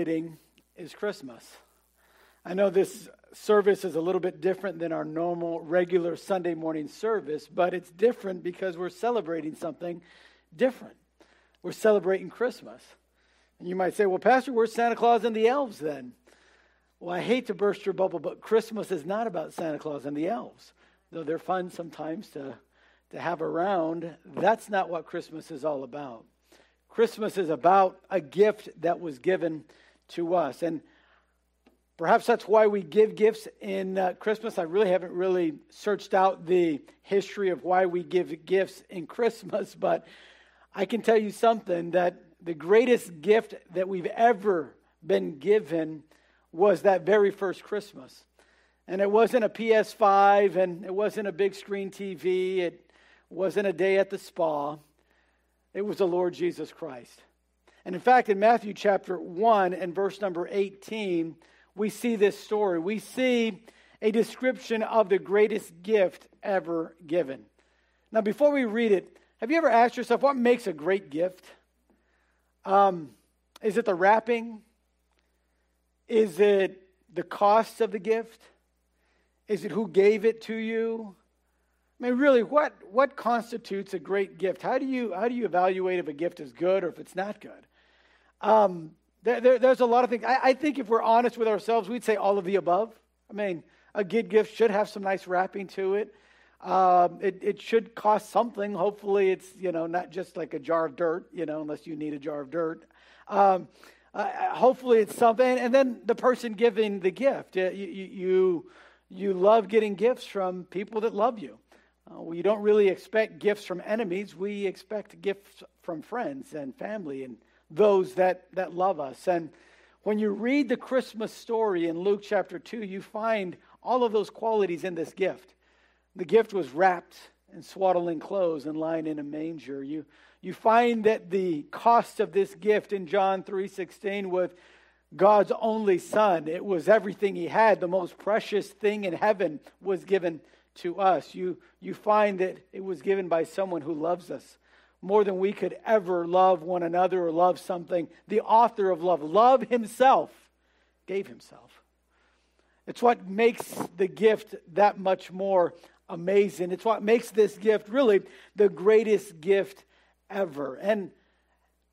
is Christmas. I know this service is a little bit different than our normal regular Sunday morning service, but it's different because we're celebrating something different. We're celebrating Christmas. And you might say, well, Pastor, where's Santa Claus and the elves then? Well, I hate to burst your bubble, but Christmas is not about Santa Claus and the elves. Though they're fun sometimes to, to have around, that's not what Christmas is all about. Christmas is about a gift that was given to us. And perhaps that's why we give gifts in uh, Christmas. I really haven't really searched out the history of why we give gifts in Christmas, but I can tell you something that the greatest gift that we've ever been given was that very first Christmas. And it wasn't a PS5 and it wasn't a big screen TV. It wasn't a day at the spa. It was the Lord Jesus Christ. And in fact, in Matthew chapter 1 and verse number 18, we see this story. We see a description of the greatest gift ever given. Now, before we read it, have you ever asked yourself what makes a great gift? Um, is it the wrapping? Is it the cost of the gift? Is it who gave it to you? I mean, really, what, what constitutes a great gift? How do, you, how do you evaluate if a gift is good or if it's not good? Um, there, there, there's a lot of things. I, I, think if we're honest with ourselves, we'd say all of the above. I mean, a good gift should have some nice wrapping to it. Um, it, it should cost something. Hopefully, it's you know not just like a jar of dirt, you know, unless you need a jar of dirt. Um, uh, hopefully, it's something. And then the person giving the gift, you you you love getting gifts from people that love you. Uh, we don't really expect gifts from enemies. We expect gifts from friends and family and those that, that love us. And when you read the Christmas story in Luke chapter 2, you find all of those qualities in this gift. The gift was wrapped in swaddling clothes and lying in a manger. You, you find that the cost of this gift in John 3:16 was God's only son. It was everything he had. The most precious thing in heaven was given to us. You, you find that it was given by someone who loves us more than we could ever love one another or love something. The author of love, love himself, gave himself. It's what makes the gift that much more amazing. It's what makes this gift really the greatest gift ever. And,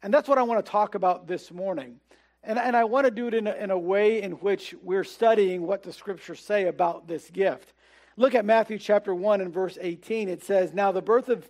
and that's what I want to talk about this morning. And, and I want to do it in a, in a way in which we're studying what the scriptures say about this gift. Look at Matthew chapter 1 and verse 18. It says, Now the birth of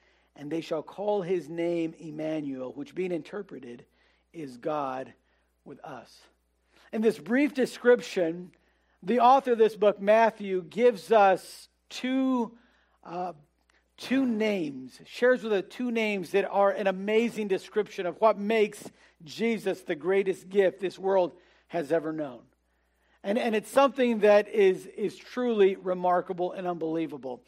and they shall call his name Emmanuel, which being interpreted is God with us. In this brief description, the author of this book, Matthew, gives us two, uh, two names, shares with us two names that are an amazing description of what makes Jesus the greatest gift this world has ever known. And, and it's something that is, is truly remarkable and unbelievable.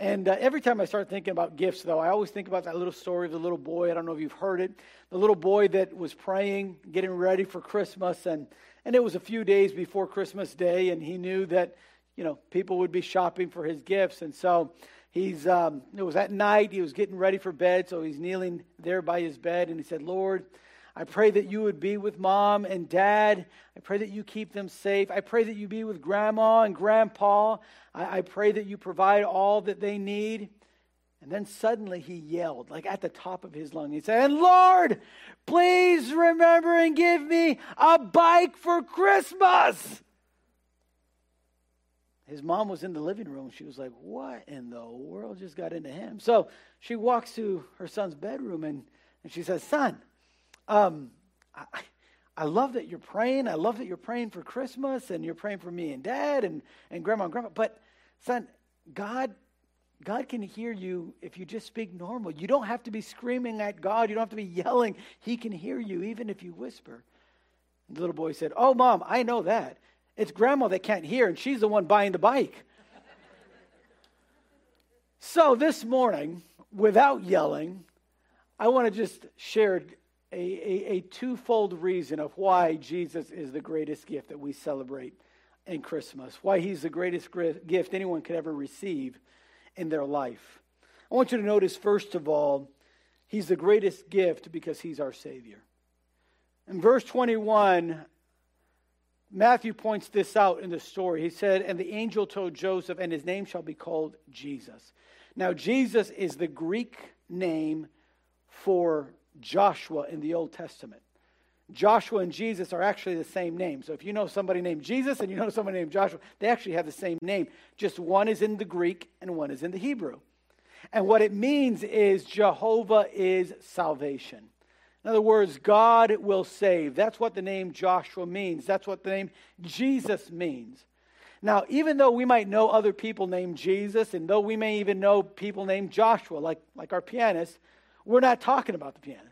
And uh, every time I start thinking about gifts, though, I always think about that little story of the little boy. I don't know if you've heard it. The little boy that was praying, getting ready for Christmas, and, and it was a few days before Christmas Day, and he knew that, you know, people would be shopping for his gifts. And so he's, um, it was at night, he was getting ready for bed, so he's kneeling there by his bed, and he said, Lord, I pray that you would be with mom and dad. I pray that you keep them safe. I pray that you be with grandma and grandpa. I, I pray that you provide all that they need. And then suddenly he yelled, like at the top of his lung. He said, And Lord, please remember and give me a bike for Christmas. his mom was in the living room. She was like, What in the world just got into him? So she walks to her son's bedroom and, and she says, Son, um, I, I love that you're praying. I love that you're praying for Christmas and you're praying for me and dad and, and grandma and grandpa. But, son, God God can hear you if you just speak normal. You don't have to be screaming at God. You don't have to be yelling. He can hear you even if you whisper. And the little boy said, Oh, mom, I know that. It's grandma that can't hear, and she's the one buying the bike. so this morning, without yelling, I want to just share a, a, a twofold reason of why Jesus is the greatest gift that we celebrate in Christmas, why he's the greatest gift anyone could ever receive in their life. I want you to notice, first of all, he's the greatest gift because he's our Savior. In verse 21, Matthew points this out in the story. He said, And the angel told Joseph, and his name shall be called Jesus. Now, Jesus is the Greek name for Joshua in the Old Testament. Joshua and Jesus are actually the same name. So if you know somebody named Jesus and you know somebody named Joshua, they actually have the same name. Just one is in the Greek and one is in the Hebrew. And what it means is Jehovah is salvation. In other words, God will save. That's what the name Joshua means. That's what the name Jesus means. Now, even though we might know other people named Jesus, and though we may even know people named Joshua, like, like our pianist, we're not talking about the pianist.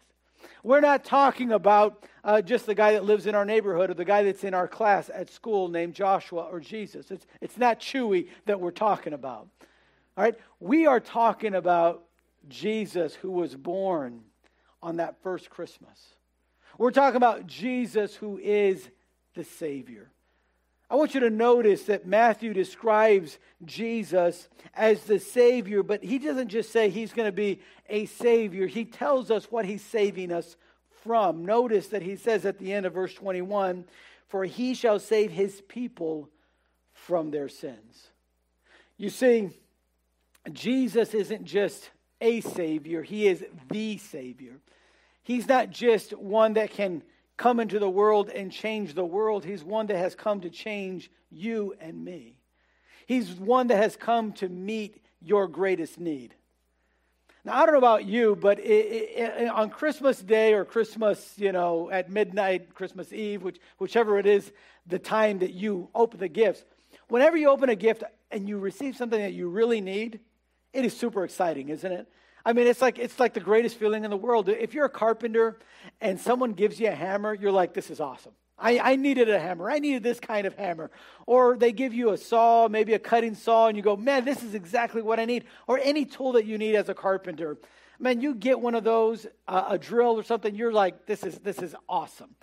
We're not talking about uh, just the guy that lives in our neighborhood or the guy that's in our class at school named Joshua or Jesus. It's, it's not Chuy that we're talking about. All right? We are talking about Jesus who was born on that first Christmas. We're talking about Jesus who is the Savior. I want you to notice that Matthew describes Jesus as the Savior, but he doesn't just say he's going to be a Savior. He tells us what he's saving us from. Notice that he says at the end of verse 21 For he shall save his people from their sins. You see, Jesus isn't just a Savior, he is the Savior. He's not just one that can come into the world and change the world. He's one that has come to change you and me. He's one that has come to meet your greatest need. Now, I don't know about you, but it, it, on Christmas Day or Christmas, you know, at midnight, Christmas Eve, which, whichever it is, the time that you open the gifts, whenever you open a gift and you receive something that you really need, it is super exciting, isn't it? I mean, it's like it's like the greatest feeling in the world. If you're a carpenter and someone gives you a hammer, you're like, "This is awesome." I, I needed a hammer. I needed this kind of hammer. Or they give you a saw, maybe a cutting saw, and you go, "Man, this is exactly what I need." Or any tool that you need as a carpenter. Man, you get one of those, uh, a drill or something. You're like, "This is this is awesome."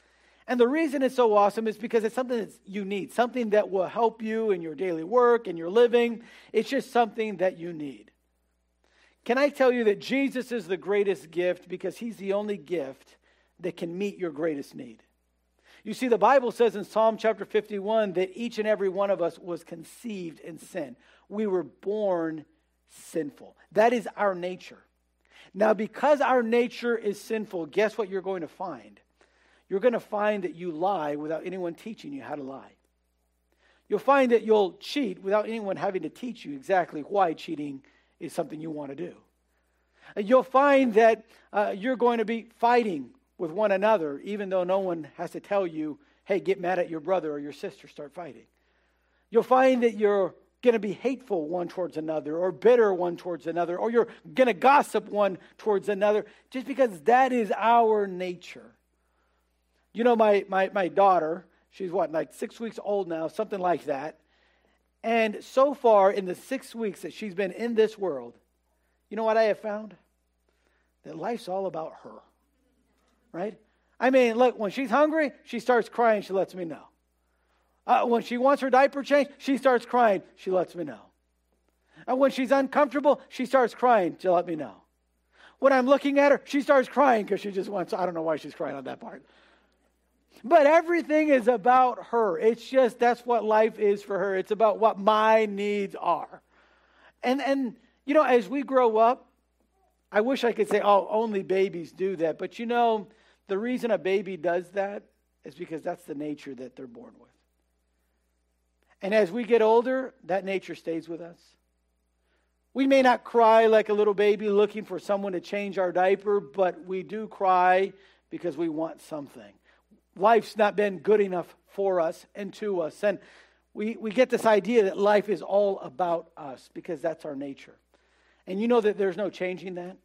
And the reason it's so awesome is because it's something that you need, something that will help you in your daily work and your living. It's just something that you need. Can I tell you that Jesus is the greatest gift because he's the only gift that can meet your greatest need? You see, the Bible says in Psalm chapter 51 that each and every one of us was conceived in sin. We were born sinful. That is our nature. Now, because our nature is sinful, guess what you're going to find? You're going to find that you lie without anyone teaching you how to lie. You'll find that you'll cheat without anyone having to teach you exactly why cheating is something you want to do. You'll find that uh, you're going to be fighting with one another, even though no one has to tell you, hey, get mad at your brother or your sister, start fighting. You'll find that you're going to be hateful one towards another, or bitter one towards another, or you're going to gossip one towards another, just because that is our nature. You know, my, my, my daughter, she's what, like six weeks old now, something like that. And so far, in the six weeks that she's been in this world, you know what I have found? That life's all about her. Right? I mean, look, when she's hungry, she starts crying, she lets me know. Uh, when she wants her diaper changed, she starts crying, she lets me know. And when she's uncomfortable, she starts crying, she let me know. When I'm looking at her, she starts crying because she just wants, I don't know why she's crying on that part. But everything is about her. It's just that's what life is for her. It's about what my needs are. And and you know, as we grow up, I wish I could say, oh, only babies do that. But you know, the reason a baby does that is because that's the nature that they're born with. And as we get older, that nature stays with us. We may not cry like a little baby looking for someone to change our diaper, but we do cry because we want something. Life's not been good enough for us and to us. And we, we get this idea that life is all about us because that's our nature. And you know that there's no changing that?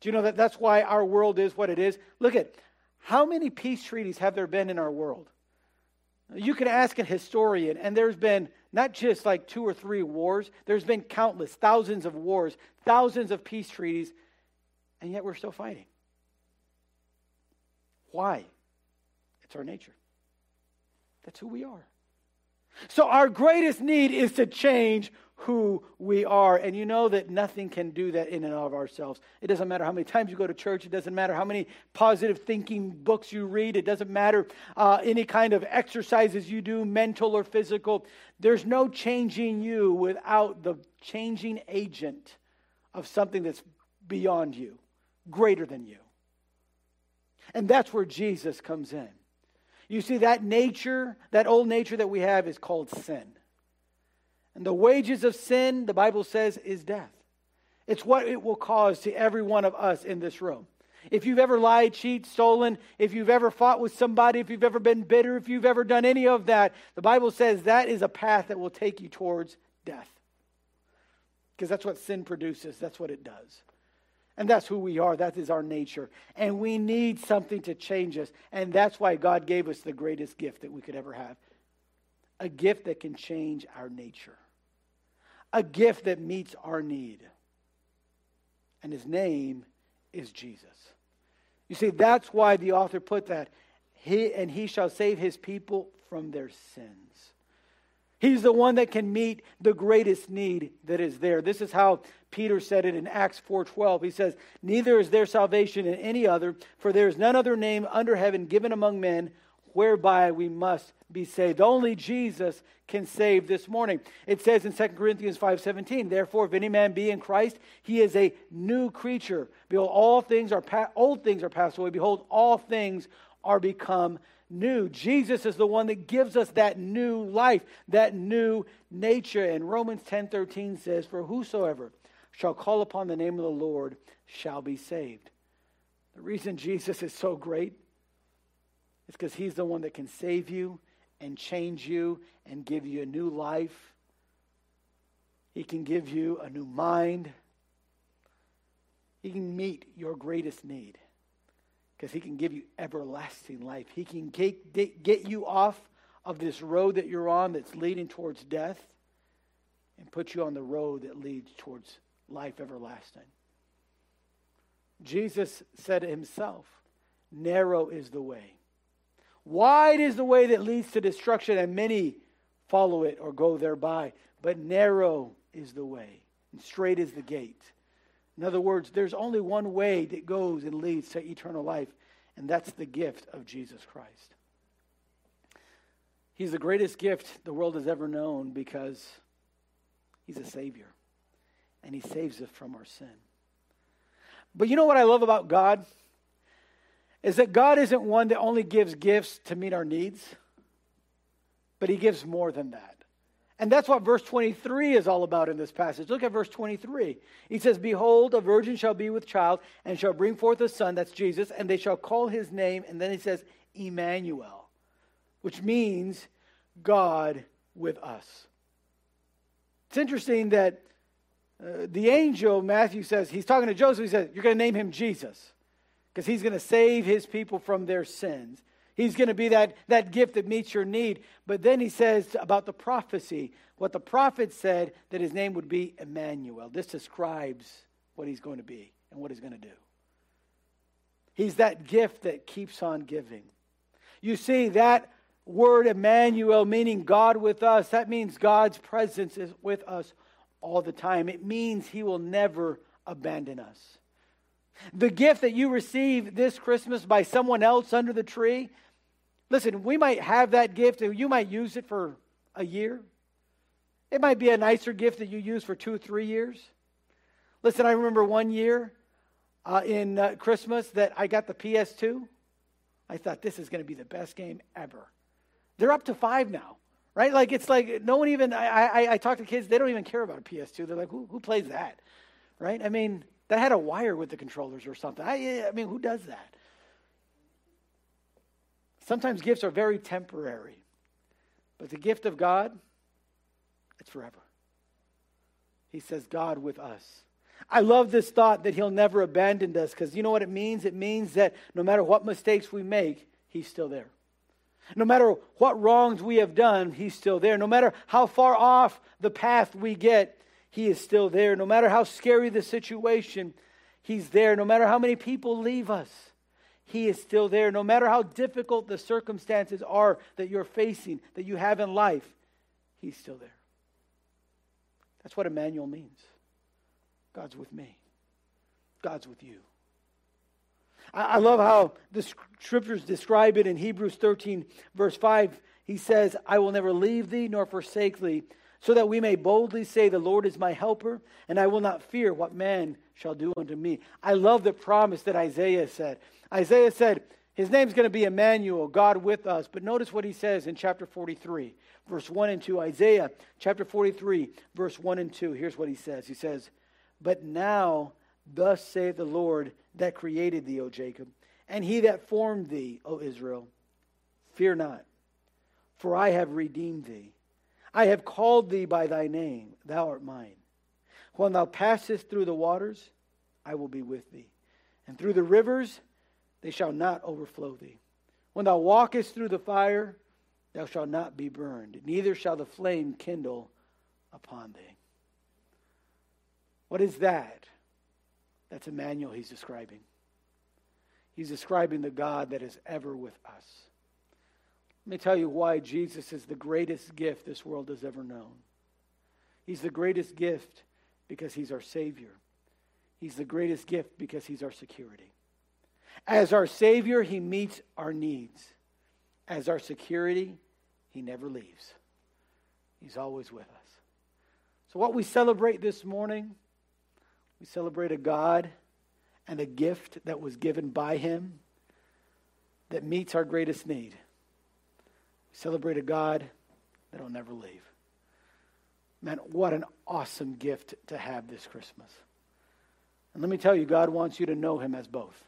Do you know that that's why our world is what it is? Look at how many peace treaties have there been in our world? You can ask a historian, and there's been not just like two or three wars, there's been countless, thousands of wars, thousands of peace treaties, and yet we're still fighting. Why? It's our nature. That's who we are. So, our greatest need is to change who we are. And you know that nothing can do that in and of ourselves. It doesn't matter how many times you go to church, it doesn't matter how many positive thinking books you read, it doesn't matter uh, any kind of exercises you do, mental or physical. There's no changing you without the changing agent of something that's beyond you, greater than you. And that's where Jesus comes in. You see, that nature, that old nature that we have is called sin. And the wages of sin, the Bible says, is death. It's what it will cause to every one of us in this room. If you've ever lied, cheated, stolen, if you've ever fought with somebody, if you've ever been bitter, if you've ever done any of that, the Bible says that is a path that will take you towards death. Because that's what sin produces, that's what it does. And that's who we are. That is our nature. And we need something to change us. And that's why God gave us the greatest gift that we could ever have a gift that can change our nature, a gift that meets our need. And his name is Jesus. You see, that's why the author put that. He, and he shall save his people from their sins. He's the one that can meet the greatest need that is there. This is how Peter said it in Acts 4:12. He says, "Neither is there salvation in any other, for there is none other name under heaven given among men whereby we must be saved. Only Jesus can save this morning. It says in 2 Corinthians 5:17, "Therefore if any man be in Christ, he is a new creature. Behold, all things are pa- old things are passed away. Behold, all things are become new." Jesus is the one that gives us that new life, that new nature. And Romans 10:13 says, "For whosoever shall call upon the name of the Lord shall be saved." The reason Jesus is so great is because He's the one that can save you and change you and give you a new life. He can give you a new mind. He can meet your greatest need because He can give you everlasting life. He can get, get you off of this road that you're on that's leading towards death and put you on the road that leads towards life everlasting. Jesus said himself, Narrow is the way Wide is the way that leads to destruction, and many follow it or go thereby. But narrow is the way, and straight is the gate. In other words, there's only one way that goes and leads to eternal life, and that's the gift of Jesus Christ. He's the greatest gift the world has ever known because he's a Savior, and he saves us from our sin. But you know what I love about God? is that God isn't one that only gives gifts to meet our needs, but He gives more than that. And that's what verse 23 is all about in this passage. Look at verse 23. He says, Behold, a virgin shall be with child and shall bring forth a son, that's Jesus, and they shall call his name. And then he says, Emmanuel, which means God with us. It's interesting that uh, the angel, Matthew says, he's talking to Joseph, he says, You're going to name him Jesus because he's going to save his people from their sins. He's going to be that, that gift that meets your need. But then he says about the prophecy, what the prophet said that his name would be Emmanuel. This describes what he's going to be and what he's going to do. He's that gift that keeps on giving. You see, that word Emmanuel, meaning God with us, that means God's presence is with us all the time. It means he will never abandon us. The gift that you receive this Christmas by someone else under the tree, listen, we might have that gift and you might use it for a year. It might be a nicer gift that you use for two or three years. Listen, I remember one year uh, in uh, Christmas that I got the PS2. I thought this is going to be the best game ever. They're up to five now. Right? Like it's like no one even I, I, I talk to kids, they don't even care about a PS2. They're like, who who plays that? Right? I mean, that had a wire with the controllers or something. I, I mean, who does that? Sometimes gifts are very temporary, but the gift of God, it's forever. He says, God with us. I love this thought that He'll never abandon us because you know what it means? It means that no matter what mistakes we make, He's still there. No matter what wrongs we have done, He's still there. No matter how far off the path we get, He is still there. No matter how scary the situation, He's there. No matter how many people leave us, He is still there. No matter how difficult the circumstances are that you're facing, that you have in life, He's still there. That's what Emmanuel means. God's with me, God's with you. I love how the scriptures describe it in Hebrews 13, verse 5. He says, I will never leave thee nor forsake thee, so that we may boldly say, The Lord is my helper, and I will not fear what man shall do unto me. I love the promise that Isaiah said. Isaiah said, His name's going to be Emmanuel, God with us. But notice what he says in chapter 43, verse 1 and 2. Isaiah chapter 43, verse 1 and 2. Here's what he says He says, But now, thus saith the Lord that created thee, O Jacob, and he that formed thee, O Israel, fear not, for I have redeemed thee. I have called thee by thy name, thou art mine. When thou passest through the waters, I will be with thee. And through the rivers, they shall not overflow thee. When thou walkest through the fire, thou shalt not be burned, neither shall the flame kindle upon thee. What is that? That's Emmanuel he's describing. He's describing the God that is ever with us. Let me tell you why Jesus is the greatest gift this world has ever known. He's the greatest gift because he's our Savior. He's the greatest gift because he's our security. As our Savior, he meets our needs. As our security, he never leaves. He's always with us. So, what we celebrate this morning, we celebrate a God and a gift that was given by him that meets our greatest need. We celebrate a God that will never leave. Man, what an awesome gift to have this Christmas. And let me tell you, God wants you to know Him as both.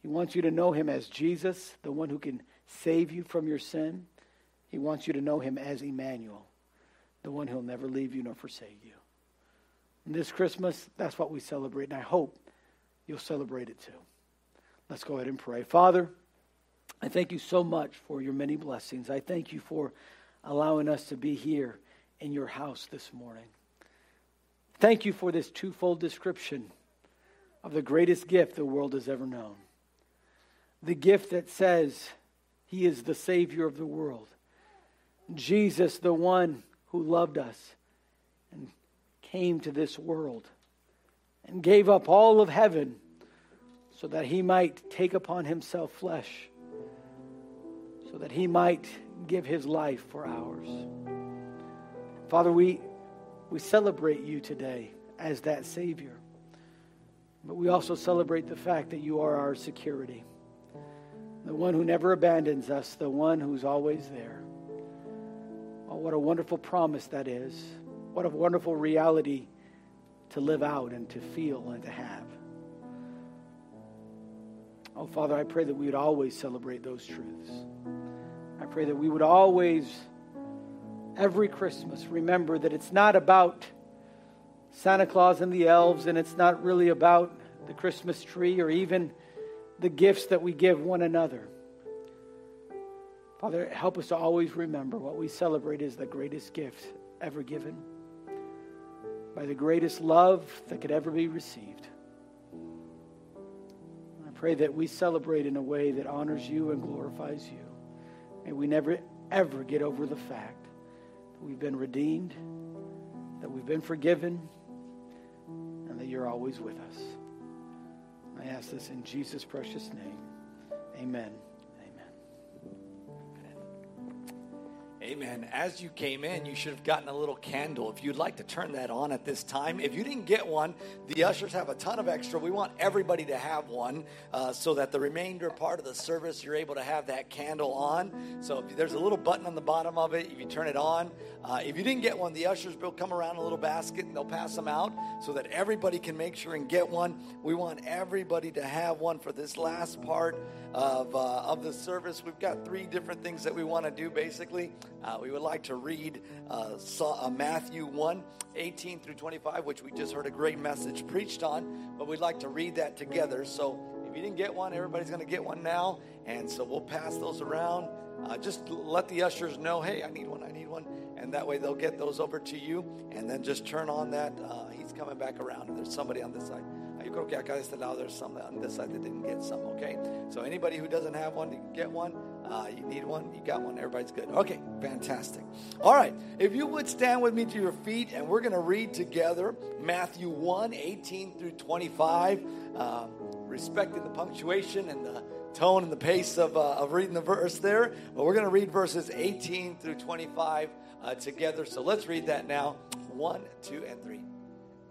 He wants you to know Him as Jesus, the one who can save you from your sin. He wants you to know Him as Emmanuel, the one who'll never leave you nor forsake you. And this Christmas, that's what we celebrate, and I hope you'll celebrate it too. Let's go ahead and pray. Father, I thank you so much for your many blessings. I thank you for allowing us to be here in your house this morning. Thank you for this twofold description of the greatest gift the world has ever known. The gift that says he is the Savior of the world. Jesus, the one who loved us and came to this world and gave up all of heaven so that he might take upon himself flesh, so that he might give his life for ours. Father, we, we celebrate you today as that Savior. But we also celebrate the fact that you are our security, the one who never abandons us, the one who's always there. Oh, what a wonderful promise that is. What a wonderful reality to live out and to feel and to have. Oh, Father, I pray that we would always celebrate those truths. I pray that we would always every Christmas, remember that it's not about Santa Claus and the elves, and it's not really about the Christmas tree or even the gifts that we give one another. Father, help us to always remember what we celebrate is the greatest gift ever given, by the greatest love that could ever be received. I pray that we celebrate in a way that honors you and glorifies you. May we never, ever get over the fact that we've been redeemed, that we've been forgiven, and that you're always with us. I ask this in Jesus' precious name. Amen. Amen. As you came in, you should have gotten a little candle. If you'd like to turn that on at this time, if you didn't get one, the ushers have a ton of extra. We want everybody to have one uh, so that the remainder part of the service, you're able to have that candle on. So if there's a little button on the bottom of it, if you turn it on, uh, if you didn't get one, the ushers will come around a little basket and they'll pass them out so that everybody can make sure and get one. We want everybody to have one for this last part of, uh, of the service. We've got three different things that we want to do basically. Uh, we would like to read uh, uh, Matthew 1 18 through 25, which we just heard a great message preached on, but we'd like to read that together. So if you didn't get one, everybody's going to get one now. And so we'll pass those around. Uh, just let the ushers know, hey, I need one, I need one. And that way they'll get those over to you. And then just turn on that. Uh, he's coming back around. And there's somebody on this side. Yo creo que acá de este lado there's some on this side that didn't get some, okay? So anybody who doesn't have one, get one. Uh, you need one, you got one. Everybody's good. Okay, fantastic. All right, if you would stand with me to your feet, and we're going to read together Matthew 1 18 through 25, uh, respecting the punctuation and the tone and the pace of, uh, of reading the verse there. But we're going to read verses 18 through 25 uh, together. So let's read that now. One, two, and three.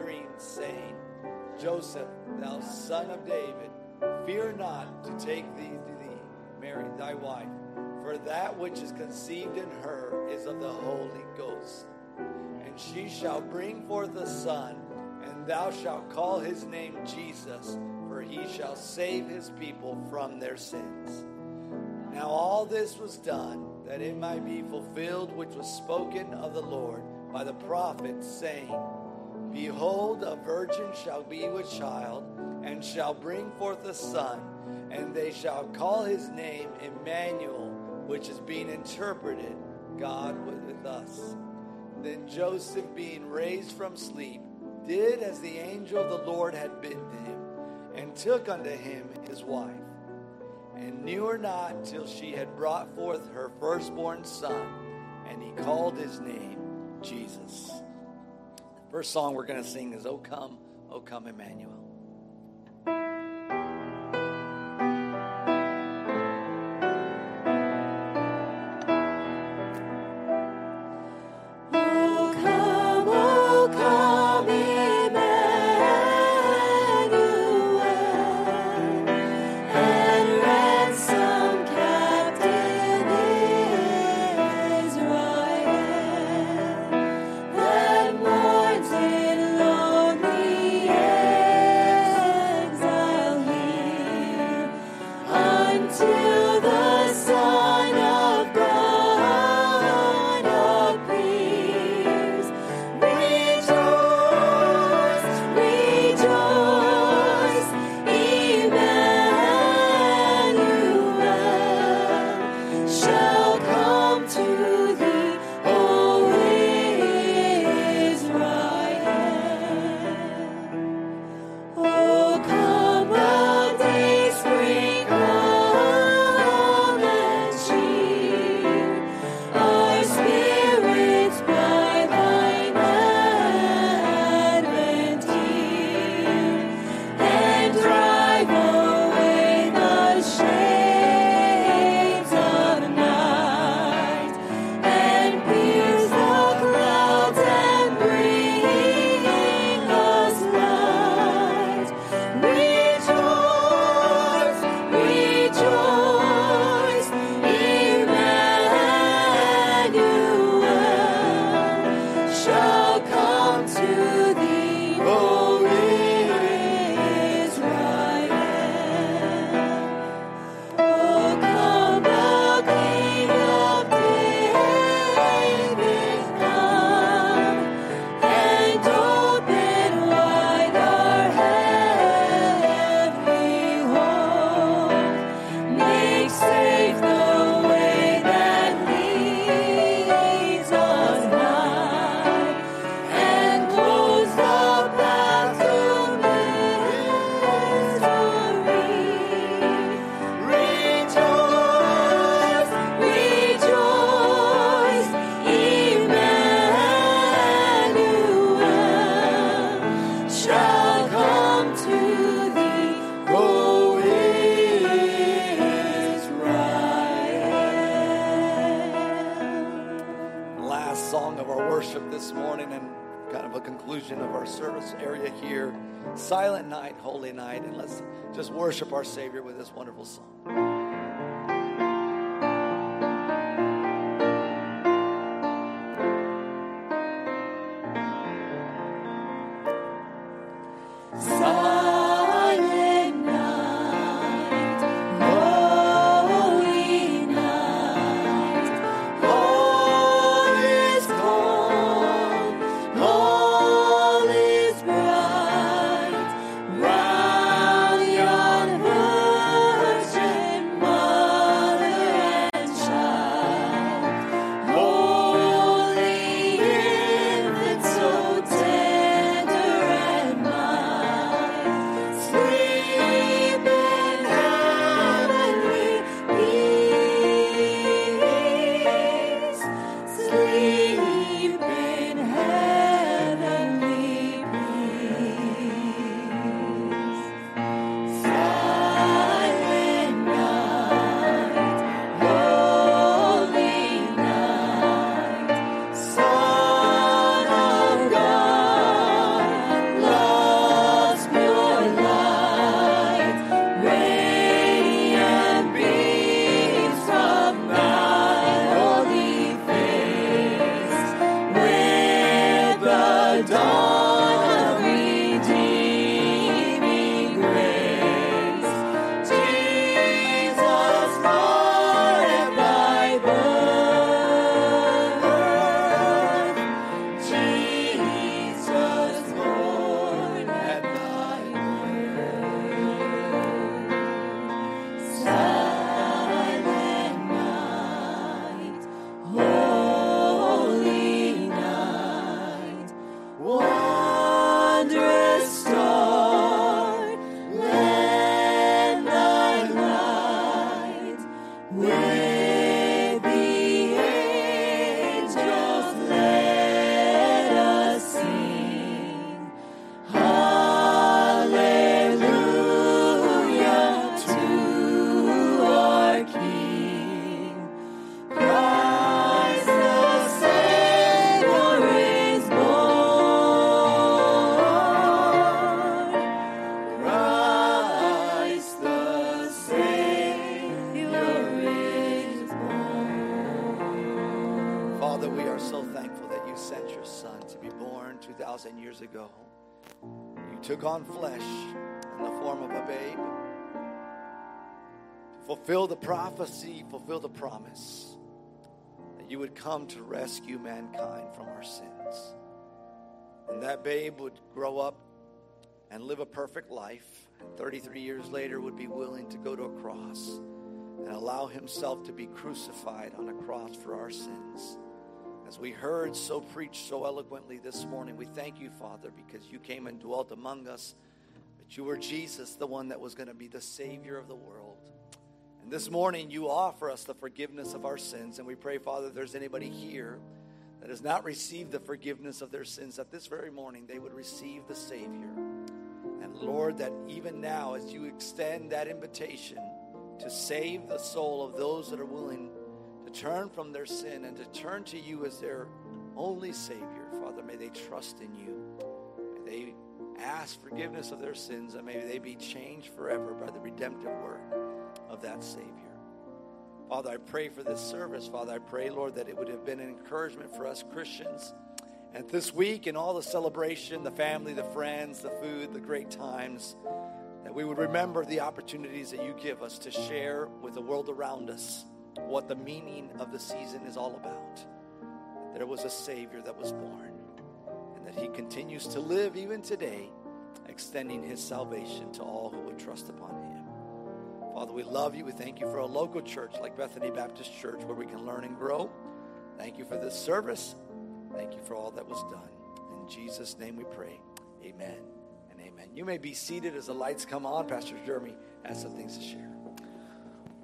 dream, saying, Joseph, thou son of David, fear not to take thee to thee, Mary, thy wife, for that which is conceived in her is of the Holy Ghost. And she shall bring forth a son, and thou shalt call his name Jesus, for he shall save his people from their sins. Now all this was done that it might be fulfilled which was spoken of the Lord by the prophet, saying, Behold, a virgin shall be with child, and shall bring forth a son, and they shall call his name Emmanuel, which is being interpreted, God with us. Then Joseph, being raised from sleep, did as the angel of the Lord had bidden him, and took unto him his wife, and knew her not till she had brought forth her firstborn son, and he called his name Jesus. First song we're going to sing is O Come, O Come Emmanuel. wonderful song. Savior with this wonderful song. took on flesh in the form of a babe to fulfill the prophecy, fulfill the promise that you would come to rescue mankind from our sins. And that babe would grow up and live a perfect life, and 33 years later would be willing to go to a cross and allow himself to be crucified on a cross for our sins. As we heard so preached so eloquently this morning, we thank you, Father, because you came and dwelt among us, that you were Jesus, the one that was going to be the Savior of the world. And this morning, you offer us the forgiveness of our sins. And we pray, Father, if there's anybody here that has not received the forgiveness of their sins, that this very morning they would receive the Savior. And Lord, that even now, as you extend that invitation to save the soul of those that are willing turn from their sin and to turn to you as their only Savior. Father, may they trust in you. May they ask forgiveness of their sins and may they be changed forever by the redemptive work of that Savior. Father, I pray for this service. Father, I pray, Lord, that it would have been an encouragement for us Christians. And this week, in all the celebration, the family, the friends, the food, the great times, that we would remember the opportunities that you give us to share with the world around us what the meaning of the season is all about. There was a Savior that was born, and that He continues to live even today, extending His salvation to all who would trust upon Him. Father, we love you. We thank you for a local church like Bethany Baptist Church where we can learn and grow. Thank you for this service. Thank you for all that was done. In Jesus' name we pray. Amen and amen. You may be seated as the lights come on. Pastor Jeremy has some things to share.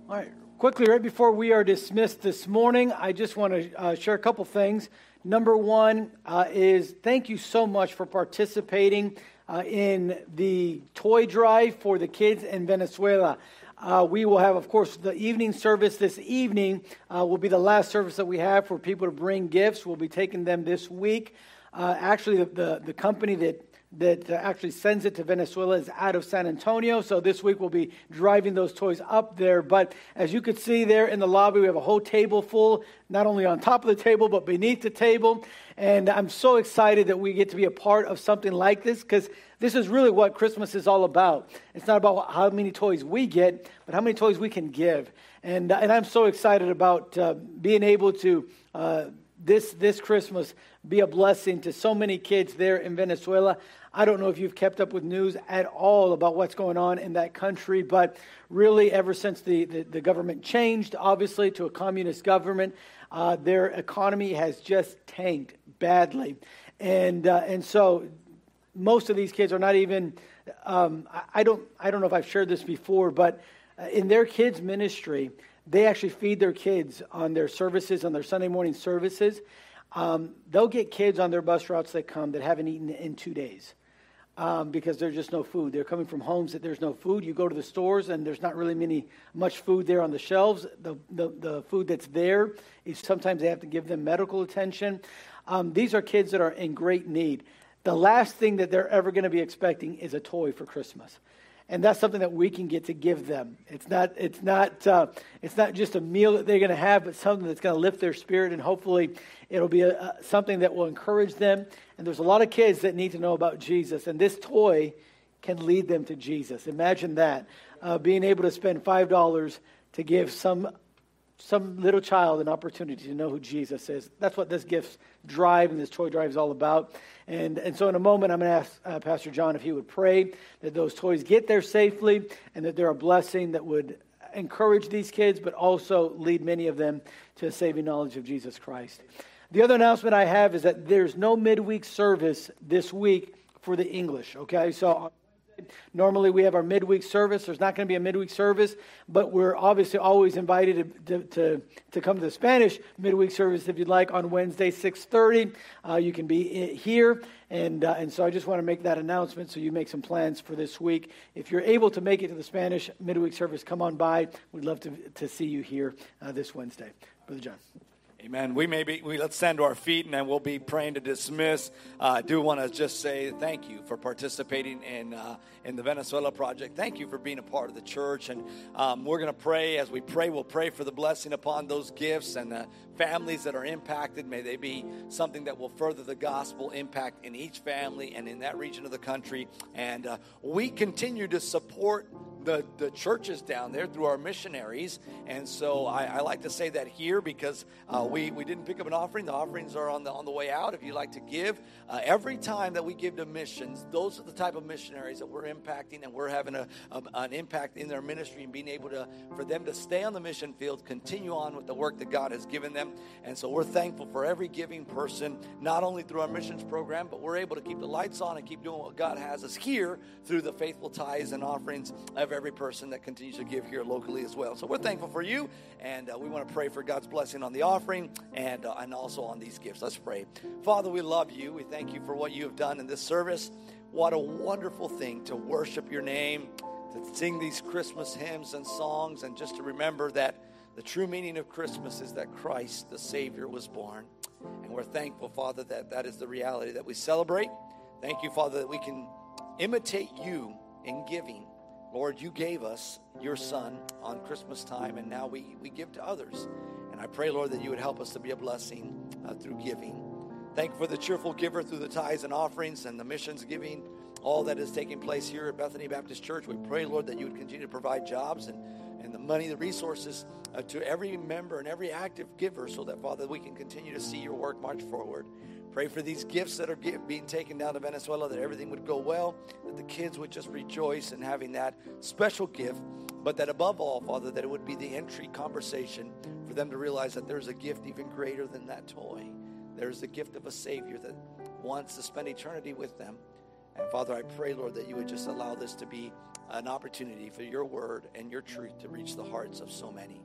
All right. Quickly, right before we are dismissed this morning, I just want to uh, share a couple things. Number one uh, is thank you so much for participating uh, in the toy drive for the kids in Venezuela. Uh, we will have, of course, the evening service this evening uh, will be the last service that we have for people to bring gifts. We'll be taking them this week. Uh, actually, the, the, the company that that actually sends it to Venezuela is out of San Antonio. So this week we'll be driving those toys up there. But as you could see there in the lobby, we have a whole table full, not only on top of the table, but beneath the table. And I'm so excited that we get to be a part of something like this because this is really what Christmas is all about. It's not about how many toys we get, but how many toys we can give. And, and I'm so excited about uh, being able to. Uh, this, this Christmas be a blessing to so many kids there in Venezuela. I don't know if you've kept up with news at all about what's going on in that country, but really, ever since the, the, the government changed, obviously, to a communist government, uh, their economy has just tanked badly. And, uh, and so most of these kids are not even, um, I, don't, I don't know if I've shared this before, but uh, in their kids' ministry, they actually feed their kids on their services, on their Sunday morning services. Um, they'll get kids on their bus routes that come that haven't eaten in two days um, because there's just no food. They're coming from homes that there's no food. You go to the stores and there's not really many much food there on the shelves. The the, the food that's there is sometimes they have to give them medical attention. Um, these are kids that are in great need. The last thing that they're ever going to be expecting is a toy for Christmas and that's something that we can get to give them. It's not, it's not, uh, it's not just a meal that they're going to have, but something that's going to lift their spirit, and hopefully it'll be a, something that will encourage them. And there's a lot of kids that need to know about Jesus, and this toy can lead them to Jesus. Imagine that, uh, being able to spend five dollars to give some some little child an opportunity to know who Jesus is. That's what this gift drive and this toy drive is all about. And, and so, in a moment, I'm going to ask uh, Pastor John if he would pray that those toys get there safely and that they're a blessing that would encourage these kids, but also lead many of them to a saving knowledge of Jesus Christ. The other announcement I have is that there's no midweek service this week for the English, okay? So, Normally, we have our midweek service. There's not going to be a midweek service, but we're obviously always invited to, to, to come to the Spanish midweek service if you'd like on Wednesday, 6.30. Uh, you can be here. And, uh, and so I just want to make that announcement so you make some plans for this week. If you're able to make it to the Spanish midweek service, come on by. We'd love to, to see you here uh, this Wednesday. Brother John. Amen. We may be, we, let's stand to our feet and then we'll be praying to dismiss. Uh, I do want to just say thank you for participating in, uh, in the Venezuela project. Thank you for being a part of the church. And um, we're going to pray. As we pray, we'll pray for the blessing upon those gifts and the families that are impacted. May they be something that will further the gospel impact in each family and in that region of the country. And uh, we continue to support the, the churches down there through our missionaries. And so I, I like to say that here because uh, we, we didn't pick up an offering. The offerings are on the, on the way out if you'd like to give. Uh, every time that we give to missions, those are the type of missionaries that we're impacting and we're having a, a, an impact in their ministry and being able to, for them to stay on the mission field, continue on with the work that God has given them. And so we're thankful for every giving person, not only through our missions program, but we're able to keep the lights on and keep doing what God has us here through the faithful tithes and offerings every person that continues to give here locally as well. So we're thankful for you, and uh, we want to pray for God's blessing on the offering and, uh, and also on these gifts. Let's pray. Father, we love you. We thank you for what you have done in this service. What a wonderful thing to worship your name, to sing these Christmas hymns and songs, and just to remember that the true meaning of Christmas is that Christ, the Savior, was born. And we're thankful, Father, that that is the reality that we celebrate. Thank you, Father, that we can imitate you in giving Lord, you gave us your son on Christmas time, and now we, we give to others. And I pray, Lord, that you would help us to be a blessing uh, through giving. Thank you for the cheerful giver through the tithes and offerings and the missions giving, all that is taking place here at Bethany Baptist Church. We pray, Lord, that you would continue to provide jobs and, and the money, the resources uh, to every member and every active giver so that, Father, we can continue to see your work march forward. Pray for these gifts that are being taken down to Venezuela, that everything would go well, that the kids would just rejoice in having that special gift, but that above all, Father, that it would be the entry conversation for them to realize that there's a gift even greater than that toy. There's the gift of a Savior that wants to spend eternity with them. And Father, I pray, Lord, that you would just allow this to be an opportunity for your word and your truth to reach the hearts of so many.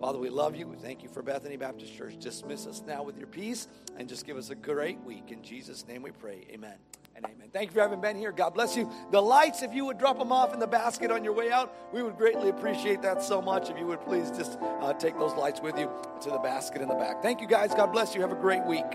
Father, we love you. We thank you for Bethany Baptist Church. Dismiss us now with your peace and just give us a great week. In Jesus' name we pray. Amen and amen. Thank you for having been here. God bless you. The lights, if you would drop them off in the basket on your way out, we would greatly appreciate that so much. If you would please just uh, take those lights with you to the basket in the back. Thank you, guys. God bless you. Have a great week.